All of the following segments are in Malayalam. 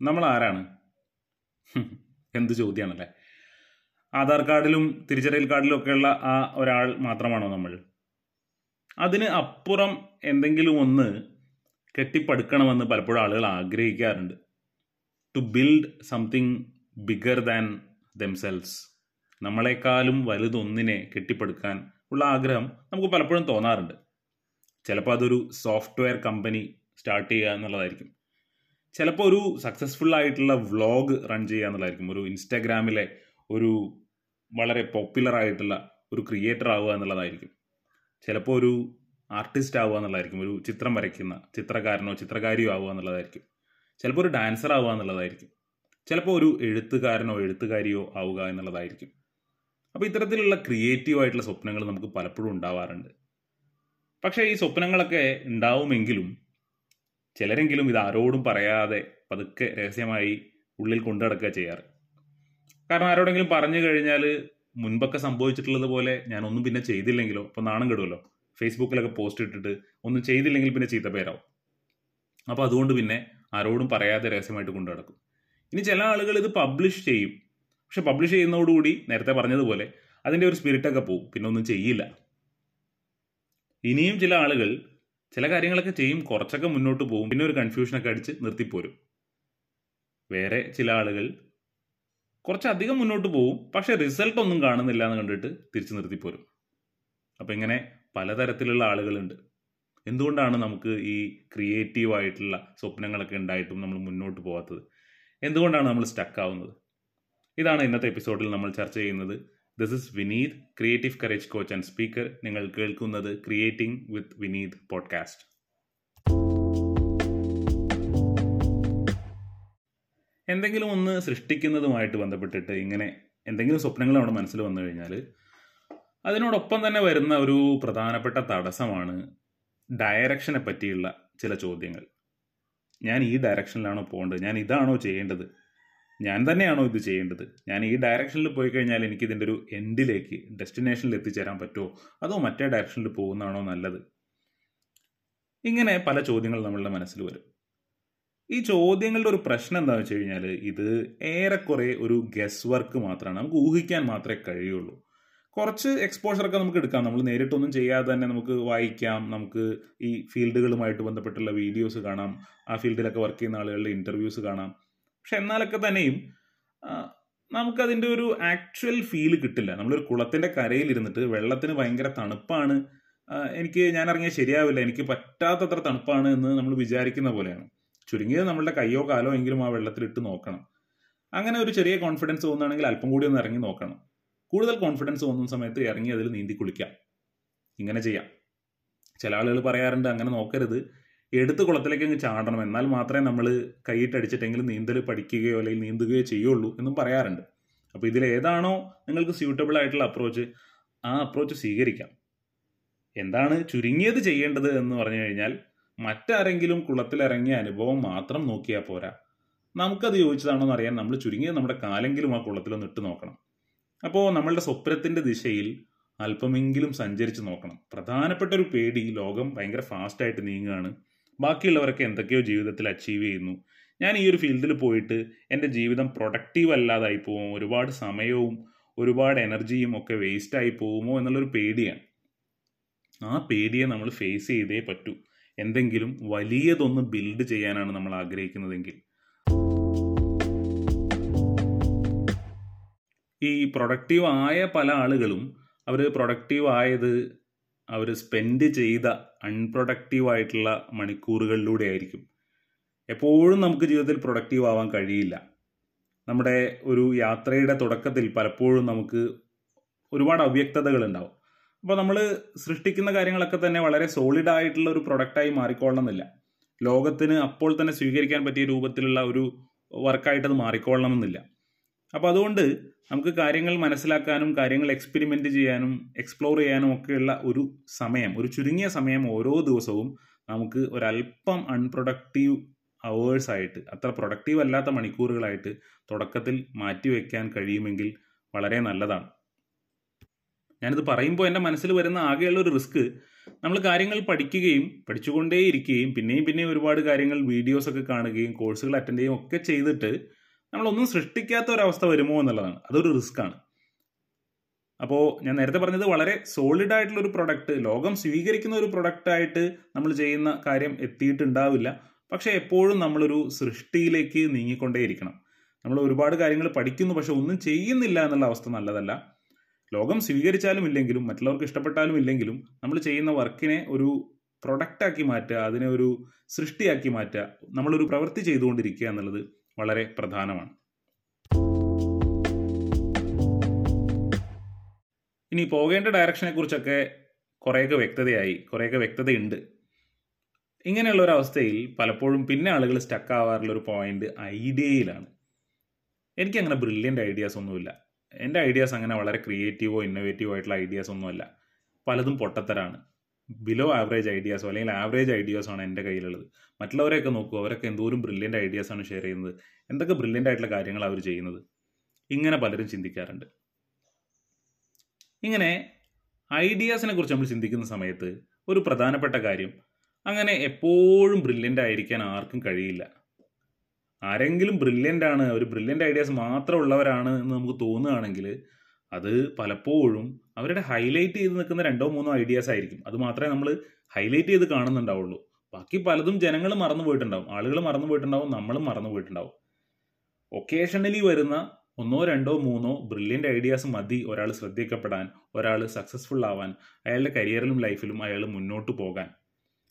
നമ്മൾ ആരാണ് എന്ത് ചോദ്യമാണല്ലേ ആധാർ കാർഡിലും തിരിച്ചറിയൽ കാർഡിലും ഒക്കെയുള്ള ആ ഒരാൾ മാത്രമാണോ നമ്മൾ? അതിന് അപ്പുറം എന്തെങ്കിലും ഒന്ന് കെട്ടിപ്പടുക്കണമെന്ന് പലപ്പോഴും ആളുകൾ ആഗ്രഹിക്കാറുണ്ട്. To build something bigger than themselves നമ്മളെക്കാളും വലുതൊന്നിനെ കെട്ടിപ്പടുക്കാൻ ഉള്ള ആഗ്രഹം നമുക്ക് പലപ്പോഴും തോന്നാറുണ്ട്. ചിലപ്പോൾ അതൊരു സോഫ്റ്റ്വെയർ കമ്പനി സ്റ്റാർട്ട് ചെയ്യുക എന്നുള്ളതായിരിക്കും. ചിലപ്പോൾ ഒരു സക്സസ്ഫുൾ ആയിട്ടുള്ള വ്ളോഗ് റൺ ചെയ്യുക എന്നുള്ളതായിരിക്കും. ഒരു ഇൻസ്റ്റാഗ്രാമിലെ ഒരു വളരെ പോപ്പുലർ ആയിട്ടുള്ള ഒരു ക്രിയേറ്റർ ആവുക എന്നുള്ളതായിരിക്കും. ചിലപ്പോൾ ഒരു ആർട്ടിസ്റ്റ് ആവുക എന്നുള്ളതായിരിക്കും. ഒരു ചിത്രം വരയ്ക്കുന്ന ചിത്രകാരനോ ചിത്രകാരിയോ ആവുക എന്നുള്ളതായിരിക്കും. ചിലപ്പോൾ ഒരു ഡാൻസർ ആവുക എന്നുള്ളതായിരിക്കും. ചിലപ്പോൾ ഒരു എഴുത്തുകാരനോ എഴുത്തുകാരിയോ ആവുക എന്നുള്ളതായിരിക്കും. അപ്പോൾ ഇത്തരത്തിലുള്ള ക്രിയേറ്റീവ് ആയിട്ടുള്ള സ്വപ്നങ്ങൾ നമുക്ക് പലപ്പോഴും ഉണ്ടാവാറുണ്ട്. പക്ഷേ ഈ സ്വപ്നങ്ങളൊക്കെ ഉണ്ടാവുമെങ്കിലും ചിലരെങ്കിലും ഇത് ആരോടും പറയാതെ പതുക്കെ രഹസ്യമായി ഉള്ളിൽ കൊണ്ടുനടക്കുക ചെയ്യാറ്. കാരണം ആരോടെങ്കിലും പറഞ്ഞു കഴിഞ്ഞാൽ മുൻപൊക്കെ സംഭവിച്ചിട്ടുള്ളത് പോലെ ഞാനൊന്നും പിന്നെ ചെയ്തില്ലെങ്കിലോ ഇപ്പം നാണം കെടുമല്ലോ ഫേസ്ബുക്കിലൊക്കെ പോസ്റ്റ് ഇട്ടിട്ട് ഒന്നും ചെയ്തില്ലെങ്കിൽ പിന്നെ ചീത്ത പേരാവും. അപ്പോൾ അതുകൊണ്ട് പിന്നെ ആരോടും പറയാതെ രഹസ്യമായിട്ട് കൊണ്ടു നടക്കും. ഇനി ചില ആളുകൾ ഇത് പബ്ലിഷ് ചെയ്യും. പക്ഷെ പബ്ലിഷ് ചെയ്യുന്നതോടുകൂടി നേരത്തെ പറഞ്ഞതുപോലെ അതിന്റെ ഒരു സ്പിരിറ്റൊക്കെ പോവും പിന്നെ ഒന്നും ചെയ്യില്ല. ഇനിയും ചില ആളുകൾ ചില കാര്യങ്ങളൊക്കെ ചെയ്യും കുറച്ചൊക്കെ മുന്നോട്ട് പോകും പിന്നെ ഒരു കൺഫ്യൂഷനൊക്കെ അടിച്ച് നിർത്തിപ്പോരും. വേറെ ചില ആളുകൾ കുറച്ചധികം മുന്നോട്ട് പോകും പക്ഷെ റിസൾട്ട് ഒന്നും കാണുന്നില്ല എന്ന് കണ്ടിട്ട് തിരിച്ചു നിർത്തിപ്പോരും. അപ്പം ഇങ്ങനെ പലതരത്തിലുള്ള ആളുകളുണ്ട്. എന്തുകൊണ്ടാണ് നമുക്ക് ഈ ക്രിയേറ്റീവ് ആയിട്ടുള്ള സ്വപ്നങ്ങളൊക്കെ ഉണ്ടായിട്ടും നമ്മൾ മുന്നോട്ട് പോകാത്തത് എന്തുകൊണ്ടാണ് നമ്മൾ സ്റ്റക്ക് ആവുന്നത്? ഇതാണ് ഇന്നത്തെ എപ്പിസോഡിൽ നമ്മൾ ചർച്ച ചെയ്യുന്നത്. This is Vineeth creative courage coach and speaker നിങ്ങൾ കേൾക്കുന്നത് ക്രിയേറ്റിംഗ് വിത്ത് വിനീത് പോഡ്കാസ്റ്റ് എന്തെങ്കിലും ഒന്ന് സൃഷ്ടിക്കുന്നതുമായിട്ട് ബന്ധപ്പെട്ടിട്ട് ഇങ്ങനെ എന്തെങ്കിലും സ്വപ്നങ്ങൾ നമ്മുടെ മനസ്സിൽ വന്നു കഴിഞ്ഞാൽ അതിനോടൊപ്പം തന്നെ വരുന്ന ഒരു പ്രധാനപ്പെട്ട തടസ്സമാണ് ഡയറക്ഷനെ പറ്റിയുള്ള ചില ചോദ്യങ്ങൾ. ഞാൻ ഈ ഡയറക്ഷനിലാണോ പോകേണ്ടത്? ഞാൻ ഇതാണോ ചെയ്യേണ്ടത്? ഞാൻ തന്നെയാണോ ഇത് ചെയ്യേണ്ടത്? ഞാൻ ഈ ഡയറക്ഷനിൽ പോയി കഴിഞ്ഞാൽ എനിക്ക് ഇതിന്റെ ഒരു എൻഡിലേക്ക് ഡെസ്റ്റിനേഷനിൽ എത്തിച്ചേരാൻ പറ്റുമോ? അതോ മറ്റേ ഡയറക്ഷനിൽ പോകുന്നതാണോ നല്ലത്? ഇങ്ങനെ പല ചോദ്യങ്ങൾ നമ്മളുടെ മനസ്സിൽ വരും. ഈ ചോദ്യങ്ങളുടെ ഒരു പ്രശ്നം എന്താണെന്ന് വെച്ച് കഴിഞ്ഞാൽ ഇത് ഏറെക്കുറെ ഒരു ഗസ് വർക്ക് മാത്രമാണ്. നമുക്ക് ഊഹിക്കാൻ മാത്രമേ കഴിയുള്ളൂ. കുറച്ച് എക്സ്പോഷറൊക്കെ നമുക്ക് എടുക്കാം. നമ്മൾ നേരിട്ടൊന്നും ചെയ്യാതെ തന്നെ നമുക്ക് വായിക്കാം. നമുക്ക് ഈ ഫീൽഡുകളുമായിട്ട് ബന്ധപ്പെട്ടുള്ള വീഡിയോസ് കാണാം. ആ ഫീൽഡിലൊക്കെ വർക്ക് ചെയ്യുന്ന ആളുകളുടെ ഇന്റർവ്യൂസ് കാണാം. പക്ഷെ എന്നാലൊക്കെ തന്നെയും നമുക്കതിന്റെ ഒരു ആക്ച്വൽ ഫീൽ കിട്ടില്ല. നമ്മളൊരു കുളത്തിന്റെ കരയിൽ ഇരുന്നിട്ട് വെള്ളത്തിന് ഭയങ്കര തണുപ്പാണ്. എനിക്ക് ഞാൻ ഇറങ്ങിയാൽ ശരിയാവില്ല. എനിക്ക് പറ്റാത്തത്ര തണുപ്പാണ് എന്ന് നമ്മൾ വിചാരിക്കുന്ന പോലെയാണ്. ചുരുങ്ങിയത് നമ്മളുടെ കയ്യോ കാലോ എങ്കിലും ആ വെള്ളത്തിലിട്ട് നോക്കണം. അങ്ങനെ ഒരു ചെറിയ കോൺഫിഡൻസ് തോന്നുകയാണെങ്കിൽ അല്പം കൂടി ഒന്ന് ഇറങ്ങി നോക്കണം. കൂടുതൽ കോൺഫിഡൻസ് തോന്നുന്ന സമയത്ത് ഇറങ്ങി അതിൽ നീന്തി കുളിക്കാം. ഇങ്ങനെ ചെയ്യാം. ചില ആളുകൾ പറയാറുണ്ട് അങ്ങനെ നോക്കരുത്. എടുത്ത് കുളത്തിലേക്ക് അങ്ങ് ചാടണം. എന്നാൽ മാത്രമേ നമ്മൾ കൈയിട്ടടിച്ചിട്ടെങ്കിലും നീന്തൽ പഠിക്കുകയോ അല്ലെങ്കിൽ നീന്തുകയോ ചെയ്യുള്ളൂ എന്നും പറയാറുണ്ട്. അപ്പോൾ ഏതാണോ നിങ്ങൾക്ക് സ്യൂട്ടബിൾ ആയിട്ടുള്ള അപ്രോച്ച് ആ അപ്രോച്ച് സ്വീകരിക്കാം. എന്താണ് ചുരുങ്ങിയത് ചെയ്യേണ്ടത് എന്ന് പറഞ്ഞു കഴിഞ്ഞാൽ മറ്റാരെങ്കിലും കുളത്തിലിറങ്ങിയ അനുഭവം മാത്രം നോക്കിയാൽ പോരാ. നമുക്കത് യോജിച്ചതാണോ അറിയാൻ നമ്മൾ ചുരുങ്ങിയത് നമ്മുടെ കാലെങ്കിലും ആ കുളത്തിലൊന്ന് ഇട്ട് നോക്കണം. അപ്പോൾ നമ്മളുടെ സ്വപ്നത്തിന്റെ ദിശയിൽ അല്പമെങ്കിലും സഞ്ചരിച്ച് നോക്കണം. പ്രധാനപ്പെട്ട ഒരു പേടി ലോകം ഭയങ്കര ഫാസ്റ്റായിട്ട് നീങ്ങുകയാണ്. ബാക്കിയുള്ളവരൊക്കെ എന്തൊക്കെയോ ജീവിതത്തിൽ അച്ചീവ് ചെയ്യുന്നു. ഞാൻ ഈ ഒരു ഫീൽഡിൽ പോയിട്ട് എന്റെ ജീവിതം പ്രൊഡക്റ്റീവ് അല്ലാതായി പോകും ഒരുപാട് സമയവും ഒരുപാട് എനർജിയും ഒക്കെ വേസ്റ്റ് വേസ്റ്റായി പോകുമോ? എന്നുള്ളൊരു പേടിയാണ്. ആ പേടിയെ നമ്മൾ ഫേസ് ചെയ്തേ പറ്റൂ. എന്തെങ്കിലും വലിയതൊന്ന് ബിൽഡ് ചെയ്യാനാണ് നമ്മൾ ആഗ്രഹിക്കുന്നതെങ്കിൽ. ഈ പ്രൊഡക്റ്റീവ് ആയ പല ആളുകളും അവർ പ്രൊഡക്റ്റീവ് ആയത് അവർ സ്പെൻഡ് ചെയ്ത അൺപ്രൊഡക്റ്റീവ് ആയിട്ടുള്ള മണിക്കൂറുകളിലൂടെ ആയിരിക്കും. എപ്പോഴും നമുക്ക് ജീവിതത്തിൽ പ്രൊഡക്റ്റീവ് ആവാൻ കഴിയില്ല. നമ്മുടെ ഒരു യാത്രയുടെ തുടക്കത്തിൽ പലപ്പോഴും നമുക്ക് ഒരുപാട് അവ്യക്തതകൾ ഉണ്ടാവും. അപ്പോൾ നമ്മൾ സൃഷ്ടിക്കുന്ന കാര്യങ്ങളൊക്കെ തന്നെ വളരെ സോളിഡ് ആയിട്ടുള്ള ഒരു പ്രൊഡക്റ്റായി മാറിക്കൊള്ളണമെന്നില്ല. ലോകത്തിന് അപ്പോൾ തന്നെ സ്വീകരിക്കാൻ പറ്റിയ രൂപത്തിലുള്ള ഒരു വർക്കായിട്ടത് മാറിക്കൊള്ളണമെന്നില്ല. അപ്പോൾ അതുകൊണ്ട് നമുക്ക് കാര്യങ്ങൾ മനസ്സിലാക്കാനും കാര്യങ്ങൾ എക്സ്പെരിമെന്റ് ചെയ്യാനും എക്സ്പ്ലോർ ചെയ്യാനും ഒക്കെയുള്ള ഒരു സമയം ഒരു ചുരുങ്ങിയ സമയം ഓരോ ദിവസവും നമുക്ക് ഒരല്പം അൺപ്രൊഡക്റ്റീവ് അവേഴ്സ് ആയിട്ട് അത്ര പ്രൊഡക്റ്റീവ് അല്ലാത്ത മണിക്കൂറുകളായിട്ട് തുടക്കത്തിൽ മാറ്റി മാറ്റിവെക്കാൻ കഴിയുമെങ്കിൽ വളരെ നല്ലതാണ്. ഞാനിത് പറയുമ്പോൾ എന്റെ മനസ്സിൽ വരുന്ന ആകെയുള്ള ഒരു റിസ്ക് നമ്മൾ കാര്യങ്ങൾ പഠിക്കുകയും പഠിച്ചുകൊണ്ടേയിരിക്കുകയും പിന്നെയും പിന്നെയും ഒരുപാട് കാര്യങ്ങൾ വീഡിയോസൊക്കെ കാണുകയും കോഴ്സുകൾ അറ്റൻഡ് ചെയ്യുകയും ഒക്കെ ചെയ്തിട്ട് നമ്മളൊന്നും സൃഷ്ടിക്കാത്ത ഒരവസ്ഥ വരുമോ എന്നുള്ളതാണ്. അതൊരു റിസ്ക് ആണ്. അപ്പോൾ ഞാൻ നേരത്തെ പറഞ്ഞത് വളരെ സോളിഡ് ആയിട്ടുള്ള ഒരു പ്രൊഡക്റ്റ് ലോകം സ്വീകരിക്കുന്ന ഒരു പ്രൊഡക്റ്റ് ആയിട്ട് നമ്മൾ ചെയ്യുന്ന കാര്യം എത്തിയിട്ടുണ്ടാവില്ല. പക്ഷെ എപ്പോഴും നമ്മളൊരു സൃഷ്ടിയിലേക്ക് നീങ്ങിക്കൊണ്ടേയിരിക്കണം. നമ്മൾ ഒരുപാട് കാര്യങ്ങൾ പഠിക്കുന്നു പക്ഷെ ഒന്നും ചെയ്യുന്നില്ല എന്നുള്ള അവസ്ഥ നല്ലതല്ല. ലോകം സ്വീകരിച്ചാലും ഇല്ലെങ്കിലും മറ്റുള്ളവർക്ക് ഇഷ്ടപ്പെട്ടാലും ഇല്ലെങ്കിലും നമ്മൾ ചെയ്യുന്ന വർക്കിനെ ഒരു പ്രൊഡക്റ്റാക്കി മാറ്റുക അതിനെ ഒരു സൃഷ്ടിയാക്കി മാറ്റുക നമ്മളൊരു പ്രവൃത്തി ചെയ്തുകൊണ്ടിരിക്കുക എന്നുള്ളത് വളരെ പ്രധാനമാണ്. ഇനി പോകേണ്ട ഡയറക്ഷനെ കുറിച്ചൊക്കെ കുറേയൊക്കെ വ്യക്തതയായി കുറേയൊക്കെ വ്യക്തതയുണ്ട്. ഇങ്ങനെയുള്ള ഒരു അവസ്ഥയിൽ പലപ്പോഴും പിന്നെ ആളുകൾ സ്റ്റക്ക് ആവാറുള്ള ഒരു പോയിന്റ് ഐഡിയയിലാണ് എനിക്ക് അങ്ങനെ ബ്രില്യന്റ് ഐഡിയാസ് ഒന്നുമില്ല. എന്റെ ഐഡിയാസ് അങ്ങനെ വളരെ ക്രിയേറ്റീവോ ഇന്നോവേറ്റീവോ ആയിട്ടുള്ള ഐഡിയാസ് ഒന്നുമല്ല. പലതും പൊട്ടത്തരാണ്. ബിലോ ആവറേജ് ഐഡിയാസോ അല്ലെങ്കിൽ ആവറേജ് ഐഡിയാസോ ആണ് എന്റെ കയ്യിലുള്ളത്. മറ്റുള്ളവരെയൊക്കെ നോക്കൂ അവരൊക്കെ എന്തോരം ബ്രില്യന്റ് ഐഡിയാസ് ആണ് ഷെയർ ചെയ്യുന്നത്. എന്തൊക്കെ ബ്രില്യന്റ് ആയിട്ടുള്ള കാര്യങ്ങളാണ് അവർ ചെയ്യുന്നത്? ഇങ്ങനെ പലരും ചിന്തിക്കാറുണ്ട്. ഇങ്ങനെ ഐഡിയാസിനെ കുറിച്ച് നമ്മൾ ചിന്തിക്കുന്ന സമയത്ത് ഒരു പ്രധാനപ്പെട്ട കാര്യം അങ്ങനെ എപ്പോഴും ബ്രില്യന്റ് ആയിരിക്കാൻ ആർക്കും കഴിയില്ല. ആരെങ്കിലും ബ്രില്യന്റ് ആണ് ഒരു ബ്രില്യന്റ് ഐഡിയാസ് മാത്രം ഉള്ളവരാണ് എന്ന് നമുക്ക് തോന്നുകയാണെങ്കിൽ അത് പലപ്പോഴും അവരുടെ ഹൈലൈറ്റ് ചെയ്ത് നിൽക്കുന്ന രണ്ടോ മൂന്നോ ഐഡിയാസ് ആയിരിക്കും. അത് മാത്രമേ നമ്മൾ ഹൈലൈറ്റ് ചെയ്ത് കാണുന്നുണ്ടാവുള്ളൂ. ബാക്കി പലതും ജനങ്ങൾ മറന്നു പോയിട്ടുണ്ടാവും. ആളുകൾ മറന്നു പോയിട്ടുണ്ടാവും നമ്മളും മറന്നു പോയിട്ടുണ്ടാവും. ഒക്കേഷണലി വരുന്ന ഒന്നോ രണ്ടോ മൂന്നോ ബ്രില്യന്റ് ഐഡിയാസ് മതി ഒരാൾ ശ്രദ്ധിക്കപ്പെടാൻ ഒരാൾ സക്സസ്ഫുൾ ആവാൻ അയാളുടെ കരിയറിലും ലൈഫിലും അയാൾ മുന്നോട്ട് പോകാൻ.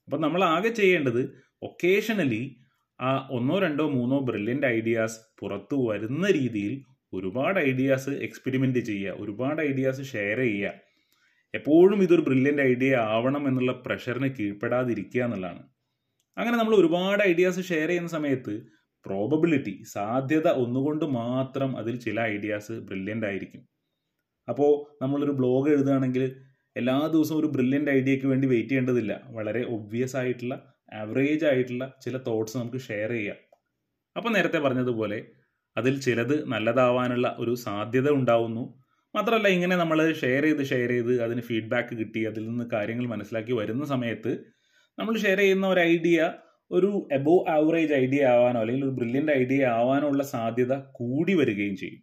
അപ്പം നമ്മൾ ആകെ ചെയ്യേണ്ടത് ഒക്കേഷണലി ആ ഒന്നോ രണ്ടോ മൂന്നോ ബ്രില്യന്റ് ഐഡിയാസ് പുറത്തു വരുന്ന രീതിയിൽ ഒരുപാട് ഐഡിയാസ് എക്സ്പെരിമെന്റ് ചെയ്യുക ഒരുപാട് ഐഡിയാസ് ഷെയർ ചെയ്യുക. എപ്പോഴും ഇതൊരു ബ്രില്യന്റ് ഐഡിയ ആവണം എന്നുള്ള പ്രഷറിന് കീഴ്പ്പെടാതിരിക്കുക എന്നുള്ളതാണ്. അങ്ങനെ നമ്മൾ ഒരുപാട് ഐഡിയാസ് ഷെയർ ചെയ്യുന്ന സമയത്ത് പ്രോബബിലിറ്റി സാധ്യത ഒന്നുകൊണ്ട് മാത്രം അതിൽ ചില ഐഡിയാസ് ബ്രില്യന്റ് ആയിരിക്കും. അപ്പോൾ നമ്മളൊരു ബ്ലോഗ് എഴുതുകയാണെങ്കിൽ എല്ലാ ദിവസവും ഒരു ബ്രില്യന്റ് ഐഡിയയ്ക്ക് വേണ്ടി വെയിറ്റ് ചെയ്യേണ്ടതില്ല. വളരെ ഒബ്വിയസ് ആയിട്ടുള്ള ആവറേജ് ആയിട്ടുള്ള ചില തോട്ട്സ് നമുക്ക് ഷെയർ ചെയ്യാം. അപ്പോൾ നേരത്തെ പറഞ്ഞതുപോലെ അതിൽ ചിലത് നല്ലതാവാനുള്ള ഒരു സാധ്യത ഉണ്ടാവുന്നു. മാത്രമല്ല ഇങ്ങനെ നമ്മൾ ഷെയർ ചെയ്ത് ഷെയർ ചെയ്ത് അതിന് ഫീഡ്ബാക്ക് കിട്ടി അതിൽ നിന്ന് കാര്യങ്ങൾ മനസ്സിലാക്കി വരുന്ന സമയത്ത് നമ്മൾ ഷെയർ ചെയ്യുന്ന ഒരു ഐഡിയ ഒരു എബോ ആവറേജ് ഐഡിയ ആവാനോ അല്ലെങ്കിൽ ഒരു ബ്രില്യന്റ് ഐഡിയ ആവാനോ ഉള്ള സാധ്യത കൂടി വരികയും ചെയ്യും.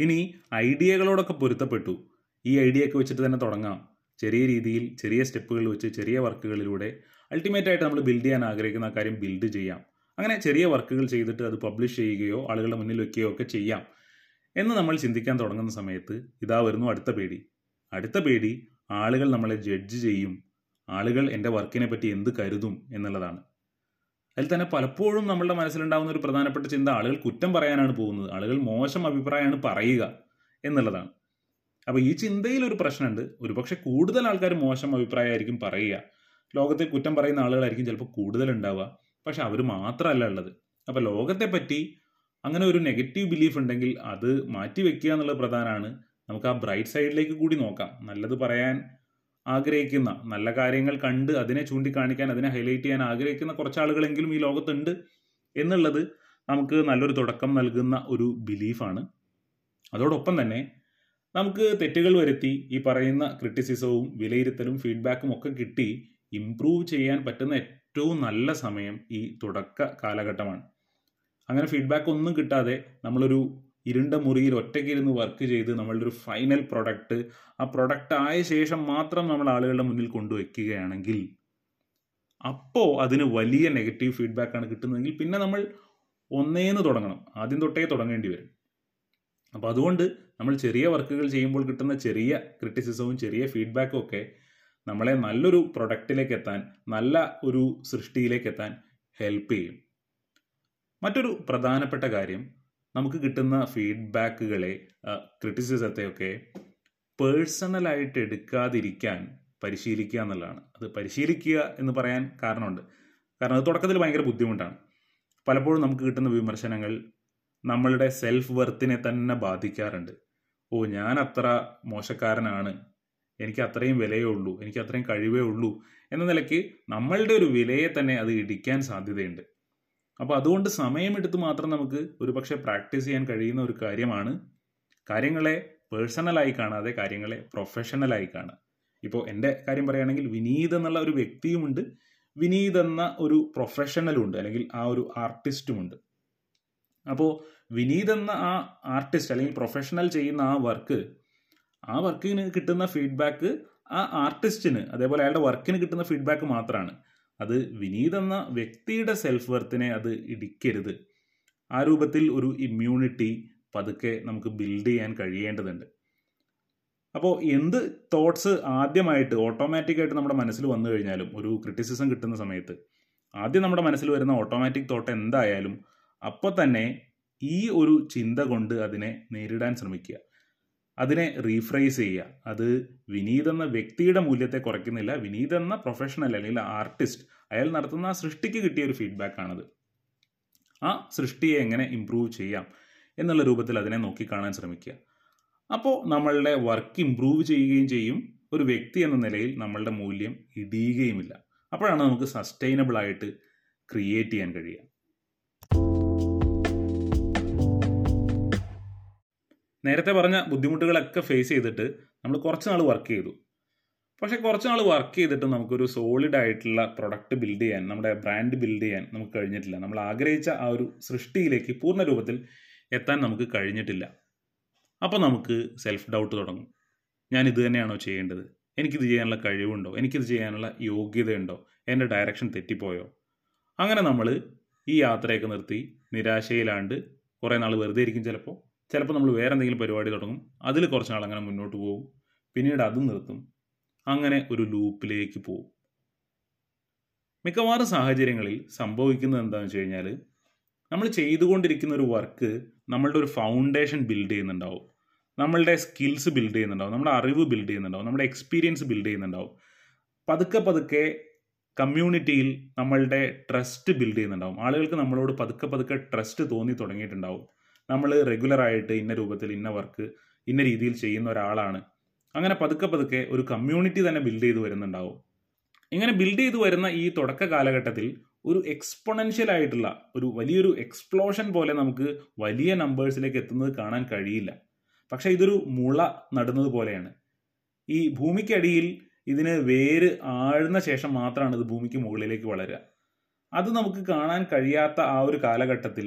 ഇനി ഐഡിയകളോടൊക്കെ പൊരുത്തപ്പെട്ടു. ഈ ഐഡിയ ഒക്കെ വെച്ചിട്ട് തന്നെ തുടങ്ങാം. ചെറിയ രീതിയിൽ ചെറിയ സ്റ്റെപ്പുകൾ വെച്ച് ചെറിയ വർക്കുകളിലൂടെ അൾട്ടിമേറ്റ് ആയിട്ട് നമ്മൾ ബിൽഡ് ചെയ്യാൻ ആഗ്രഹിക്കുന്ന ആ കാര്യം ബിൽഡ് ചെയ്യാം. അങ്ങനെ ചെറിയ വർക്കുകൾ ചെയ്തിട്ട് അത് പബ്ലിഷ് ചെയ്യുകയോ ആളുകളുടെ മുന്നിൽ വെക്കുകയോ ഒക്കെ ചെയ്യാം. എന്ന് നമ്മൾ ചിന്തിക്കാൻ തുടങ്ങുന്ന സമയത്ത് ഇതാ വരുന്നു അടുത്ത പേടി. അടുത്ത പേടി ആളുകൾ നമ്മളെ ജഡ്ജ് ചെയ്യും. ആളുകൾ എന്റെ വർക്കിനെ പറ്റി എന്ത് കരുതും എന്നുള്ളതാണ്. അതിൽ തന്നെ പലപ്പോഴും നമ്മളുടെ മനസ്സിലുണ്ടാകുന്ന ഒരു പ്രധാനപ്പെട്ട ചിന്ത ആളുകൾ കുറ്റം പറയാനാണ് പോകുന്നത്. ആളുകൾ മോശം അഭിപ്രായമാണ് പറയുക എന്നുള്ളതാണ്. അപ്പോൾ ഈ ചിന്തയിൽ ഒരു പ്രശ്നമുണ്ട്. ഒരുപക്ഷെ കൂടുതൽ ആൾക്കാർ മോശം അഭിപ്രായമായിരിക്കും പറയുക. ലോകത്തെ കുറ്റം പറയുന്ന ആളുകളായിരിക്കും ചിലപ്പോൾ കൂടുതൽ ഉണ്ടാവുക പക്ഷെ അവർ മാത്രമല്ല ഉള്ളത്. അപ്പോൾ ലോകത്തെ പറ്റി അങ്ങനെ ഒരു നെഗറ്റീവ് ബിലീഫ് ഉണ്ടെങ്കിൽ അത് മാറ്റി വെക്കുക എന്നുള്ളത് പ്രധാനമാണ്. നമുക്ക് ആ ബ്രൈറ്റ് സൈഡിലേക്ക് കൂടി നോക്കാം. നല്ലത് പറയാൻ ആഗ്രഹിക്കുന്ന നല്ല കാര്യങ്ങൾ കണ്ട് അതിനെ ചൂണ്ടിക്കാണിക്കാൻ അതിനെ ഹൈലൈറ്റ് ചെയ്യാൻ ആഗ്രഹിക്കുന്ന കുറച്ച് ആളുകളെങ്കിലും ഈ ലോകത്തുണ്ട് എന്നുള്ളത് നമുക്ക് നല്ലൊരു തുടക്കം നൽകുന്ന ഒരു ബിലീഫാണ് അതോടൊപ്പം തന്നെ നമുക്ക് തെറ്റുകൾ വരുത്തി ഈ പറയുന്ന ക്രിറ്റിസിസവും വിലയിരുത്തലും ഫീഡ്ബാക്കും ഒക്കെ കിട്ടി ഇംപ്രൂവ് ചെയ്യാൻ പറ്റുന്ന ഏറ്റവും നല്ല സമയം ഈ തുടക്ക കാലഘട്ടമാണ്. അങ്ങനെ ഫീഡ്ബാക്ക് ഒന്നും കിട്ടാതെ നമ്മളൊരു ഇരുണ്ട മുറിയിൽ ഒറ്റയ്ക്കിരുന്ന് വർക്ക് ചെയ്ത് നമ്മളുടെ ഒരു ഫൈനൽ പ്രൊഡക്റ്റ് ആ പ്രൊഡക്റ്റ് ആയ ശേഷം മാത്രം നമ്മൾ ആളുകളുടെ മുന്നിൽ കൊണ്ടുവയ്ക്കുകയാണെങ്കിൽ അപ്പോൾ അതിന് വലിയ നെഗറ്റീവ് ഫീഡ്ബാക്കാണ് കിട്ടുന്നതെങ്കിൽ പിന്നെ നമ്മൾ ഒന്നേന്ന് തുടങ്ങണം. ആദ്യം തൊട്ടേ തുടങ്ങേണ്ടി വരും. അപ്പോൾ അതുകൊണ്ട് നമ്മൾ ചെറിയ വർക്കുകൾ ചെയ്യുമ്പോൾ കിട്ടുന്ന ചെറിയ ക്രിറ്റിസിസവും ചെറിയ ഫീഡ്ബാക്കും ഒക്കെ നമ്മളെ നല്ലൊരു പ്രൊഡക്റ്റിലേക്ക് എത്താൻ നല്ല ഒരു സൃഷ്ടിയിലേക്ക് എത്താൻ ഹെൽപ്പ് ചെയ്യും. മറ്റൊരു പ്രധാനപ്പെട്ട കാര്യം നമുക്ക് കിട്ടുന്ന ഫീഡ്ബാക്കുകളെ ക്രിറ്റിസിസത്തെയൊക്കെ പേഴ്സണലായിട്ട് എടുക്കാതിരിക്കാൻ പരിശീലിക്കുക എന്നുള്ളതാണ്. അത് പരിശീലിക്കുക എന്ന് പറയാൻ കാരണമുണ്ട്. കാരണം അത് തുടക്കത്തിൽ ഭയങ്കര ബുദ്ധിമുട്ടാണ്. പലപ്പോഴും നമുക്ക് കിട്ടുന്ന വിമർശനങ്ങൾ നമ്മളുടെ സെൽഫ് വെർത്തിനെ തന്നെ ബാധിക്കാറുണ്ട്. ഓ ഞാൻ അത്ര മോശക്കാരനാണ് എനിക്ക് അത്രയും വിലയേ ഉള്ളൂ എനിക്ക് അത്രയും കഴിവേ ഉള്ളൂ എന്ന നിലയ്ക്ക് നമ്മളുടെ ഒരു വിലയെ തന്നെ അത് ഇടിക്കാൻ സാധ്യതയുണ്ട്. അപ്പോൾ അതുകൊണ്ട് സമയമെടുത്ത് മാത്രം നമുക്ക് ഒരുപക്ഷെ പ്രാക്ടീസ് ചെയ്യാൻ കഴിയുന്ന ഒരു കാര്യമാണ് കാര്യങ്ങളെ പേഴ്സണലായി കാണാതെ കാര്യങ്ങളെ പ്രൊഫഷണലായി കാണുക. ഇപ്പോൾ എന്റെ കാര്യം പറയുകയാണെങ്കിൽ വിനീത് എന്നുള്ള ഒരു വ്യക്തിയുമുണ്ട് വിനീത് എന്ന ഒരു പ്രൊഫഷണലും ഉണ്ട് അല്ലെങ്കിൽ ആ ഒരു ആർട്ടിസ്റ്റുമുണ്ട് അപ്പോൾ വിനീത് എന്ന ആ ആർട്ടിസ്റ്റ് അല്ലെങ്കിൽ പ്രൊഫഷണൽ ചെയ്യുന്ന ആ വർക്ക് ആ വർക്കിന് കിട്ടുന്ന ഫീഡ്ബാക്ക് ആ ആർട്ടിസ്റ്റിന് അതേപോലെ അയാളുടെ വർക്കിന് കിട്ടുന്ന ഫീഡ്ബാക്ക് മാത്രമാണ് അത് വിനീത് എന്ന വ്യക്തിയുടെ സെൽഫ് വർത്തിനെ അത് ഇടിക്കരുത്. ആ രൂപത്തിൽ ഒരു ഇമ്മ്യൂണിറ്റി പതുക്കെ നമുക്ക് ബിൽഡ് ചെയ്യാൻ കഴിയേണ്ടതുണ്ട്. അപ്പോൾ എന്ത് തോട്ട്സ് ആദ്യമായിട്ട് ഓട്ടോമാറ്റിക്കായിട്ട് നമ്മുടെ മനസ്സിൽ വന്നു കഴിഞ്ഞാലും ഒരു ക്രിറ്റിസിസം കിട്ടുന്ന സമയത്ത് ആദ്യം നമ്മുടെ മനസ്സിൽ വരുന്ന ഓട്ടോമാറ്റിക് തോട്ട് എന്തായാലും അപ്പോൾ തന്നെ ഈ ഒരു ചിന്ത കൊണ്ട് അതിനെ നേരിടാൻ ശ്രമിക്കുക. അതിനെ റീഫ്രൈസ് ചെയ്യുക. അത് വിനീത് എന്ന വ്യക്തിയുടെ മൂല്യത്തെ കുറയ്ക്കുന്നില്ല. വിനീത് എന്ന പ്രൊഫഷണൽ അല്ലെങ്കിൽ ആർട്ടിസ്റ്റ് അയാൾ നടത്തുന്ന ആ സൃഷ്ടിക്ക് കിട്ടിയ ഒരു ഫീഡ്ബാക്ക് ആണത്. ആ സൃഷ്ടിയെ എങ്ങനെ ഇമ്പ്രൂവ് ചെയ്യാം എന്നുള്ള രൂപത്തിൽ അതിനെ നോക്കിക്കാണാൻ ശ്രമിക്കുക. അപ്പോൾ നമ്മളുടെ വർക്ക് ഇമ്പ്രൂവ് ചെയ്യുകയും ചെയ്യും. ഒരു വ്യക്തി എന്ന നിലയിൽ നമ്മളുടെ മൂല്യം ഇടിയുകയുമില്ല. അപ്പോഴാണ് നമുക്ക് സസ്റ്റൈനബിൾ ആയിട്ട് ക്രിയേറ്റ് ചെയ്യാൻ കഴിയുക. നേരത്തെ പറഞ്ഞ ബുദ്ധിമുട്ടുകളൊക്കെ ഫേസ് ചെയ്തിട്ട് നമ്മൾ കുറച്ച് നാൾ വർക്ക് ചെയ്തു. പക്ഷേ കുറച്ച് നാൾ വർക്ക് ചെയ്തിട്ട് നമുക്കൊരു സോളിഡ് ആയിട്ടുള്ള പ്രൊഡക്റ്റ് ബിൽഡ് ചെയ്യാൻ നമ്മുടെ ബ്രാൻഡ് ബിൽഡ് ചെയ്യാൻ നമുക്ക് കഴിഞ്ഞിട്ടില്ല. നമ്മൾ ആഗ്രഹിച്ച ആ ഒരു സൃഷ്ടിയിലേക്ക് പൂർണ രൂപത്തിൽ എത്താൻ നമുക്ക് കഴിഞ്ഞിട്ടില്ല. അപ്പോൾ നമുക്ക് സെൽഫ് ഡൗട്ട് തുടങ്ങും. ഞാൻ ഇത് തന്നെയാണോ ചെയ്യേണ്ടത്? എനിക്കിത് ചെയ്യാനുള്ള കഴിവുണ്ടോ? എനിക്കിത് ചെയ്യാനുള്ള യോഗ്യതയുണ്ടോ? എന്റെ ഡയറക്ഷൻ തെറ്റിപ്പോയോ? അങ്ങനെ നമ്മൾ ഈ യാത്രയൊക്കെ നിർത്തി നിരാശയിലാണ്ട് കുറേ നാൾ വെറുതെ ഇരിക്കും ചിലപ്പോൾ ചിലപ്പോൾ നമ്മൾ വേറെ എന്തെങ്കിലും പരിപാടി തുടങ്ങും അതിൽ കുറച്ച് നാൾ അങ്ങനെ മുന്നോട്ട് പോകും പിന്നീട് അതും നിർത്തും അങ്ങനെ ഒരു ലൂപ്പിലേക്ക് പോകും മിക്കവാറും സാഹചര്യങ്ങളിൽ സംഭവിക്കുന്നത് എന്താണെന്ന് വെച്ച് കഴിഞ്ഞാൽ നമ്മൾ ചെയ്തുകൊണ്ടിരിക്കുന്ന ഒരു വർക്ക് നമ്മളുടെ ഒരു ഫൗണ്ടേഷൻ ബിൽഡ് ചെയ്യുന്നുണ്ടാവും. നമ്മളുടെ സ്കിൽസ് ബിൽഡ് ചെയ്യുന്നുണ്ടാവും നമ്മുടെ അറിവ് ബിൽഡ് ചെയ്യുന്നുണ്ടാവും നമ്മുടെ എക്സ്പീരിയൻസ് ബിൽഡ് ചെയ്യുന്നുണ്ടാവും. പതുക്കെ പതുക്കെ കമ്മ്യൂണിറ്റിയിൽ നമ്മളുടെ ട്രസ്റ്റ് ബിൽഡ് ചെയ്യുന്നുണ്ടാവും. ആളുകൾക്ക് നമ്മളോട് പതുക്കെ പതുക്കെ ട്രസ്റ്റ് തോന്നി തുടങ്ങിയിട്ടുണ്ടാവും. നമ്മൾ റെഗുലറായിട്ട് ഇന്ന രൂപത്തിൽ ഇന്ന വർക്ക് ഇന്ന രീതിയിൽ ചെയ്യുന്ന ഒരാളാണ്. അങ്ങനെ പതുക്കെ പതുക്കെ ഒരു കമ്മ്യൂണിറ്റി തന്നെ ബിൽഡ് ചെയ്ത് വരുന്നുണ്ടാവും. ഇങ്ങനെ ബിൽഡ് ചെയ്ത് വരുന്ന ഈ തുടക്ക കാലഘട്ടത്തിൽ ഒരു എക്സ്പൊണൻഷ്യൽ ആയിട്ടുള്ള ഒരു വലിയൊരു എക്സ്പ്ലോഷൻ പോലെ നമുക്ക് വലിയ നമ്പേഴ്സിലേക്ക് എത്തുന്നത് കാണാൻ കഴിയില്ല. പക്ഷെ ഇതൊരു മുള നടുന്നത് പോലെയാണ്. ഈ ഭൂമിക്കടിയിൽ ഇതിന് വേര് ആഴ്ന്ന ശേഷം മാത്രമാണ് ഇത് ഭൂമിക്ക് മുകളിലേക്ക് വളരുക. അത് നമുക്ക് കാണാൻ കഴിയാത്ത ആ ഒരു കാലഘട്ടത്തിൽ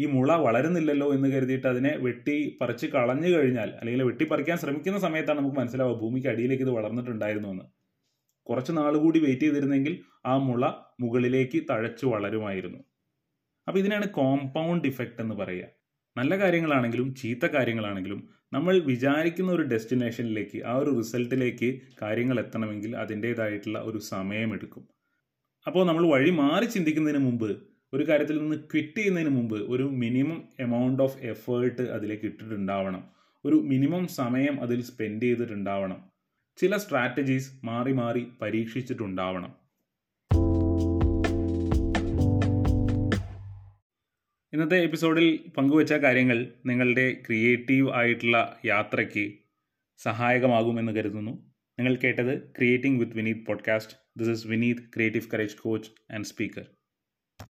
ഈ മുള വളരുന്നില്ലല്ലോ എന്ന് കരുതിയിട്ട് അതിനെ വെട്ടി പറിച്ച് കളഞ്ഞു കഴിഞ്ഞാൽ അല്ലെങ്കിൽ വെട്ടി പറിക്കാൻ ശ്രമിക്കുന്ന സമയത്താണ് നമുക്ക് മനസ്സിലാവുക ഭൂമിക്ക് അടിയിലേക്ക് ഇത് വളർന്നിട്ടുണ്ടായിരുന്നു എന്ന് കുറച്ച് നാൾ കൂടി വെയിറ്റ് ചെയ്തിരുന്നെങ്കിൽ ആ മുള മുകളിലേക്ക് തഴച്ചു വളരുമായിരുന്നു. അപ്പോൾ ഇതിനാണ് കോമ്പൗണ്ട് ഇഫക്റ്റ് എന്ന് പറയുക. നല്ല കാര്യങ്ങളാണെങ്കിലും ചീത്ത കാര്യങ്ങളാണെങ്കിലും നമ്മൾ വിചാരിക്കുന്ന ഒരു ഡെസ്റ്റിനേഷനിലേക്ക് ആ ഒരു റിസൾട്ടിലേക്ക് കാര്യങ്ങൾ എത്തണമെങ്കിൽ അതിന്റേതായിട്ടുള്ള ഒരു സമയമെടുക്കും. അപ്പോൾ നമ്മൾ വഴി മാറി ചിന്തിക്കുന്നതിന് മുമ്പ് ഒരു കാര്യത്തിൽ നിന്ന് ക്വിറ്റ് ചെയ്യുന്നതിന് മുമ്പ് ഒരു മിനിമം എമൗണ്ട് ഓഫ് എഫേർട്ട് അതിലേക്ക് ഇട്ടിട്ടുണ്ടാവണം. ഒരു മിനിമം സമയം അതിൽ സ്പെൻഡ് ചെയ്തിട്ടുണ്ടാവണം. ചില സ്ട്രാറ്റജീസ് മാറി മാറി പരീക്ഷിച്ചിട്ടുണ്ടാവണം. ഇന്നത്തെ എപ്പിസോഡിൽ പങ്കുവച്ച കാര്യങ്ങൾ നിങ്ങളുടെ ക്രിയേറ്റീവ് ആയിട്ടുള്ള യാത്രയ്ക്ക് സഹായകമാകുമെന്ന് കരുതുന്നു. നിങ്ങൾ കേട്ടത് creating with Vineeth podcast this is Vineeth creative courage coach and speaker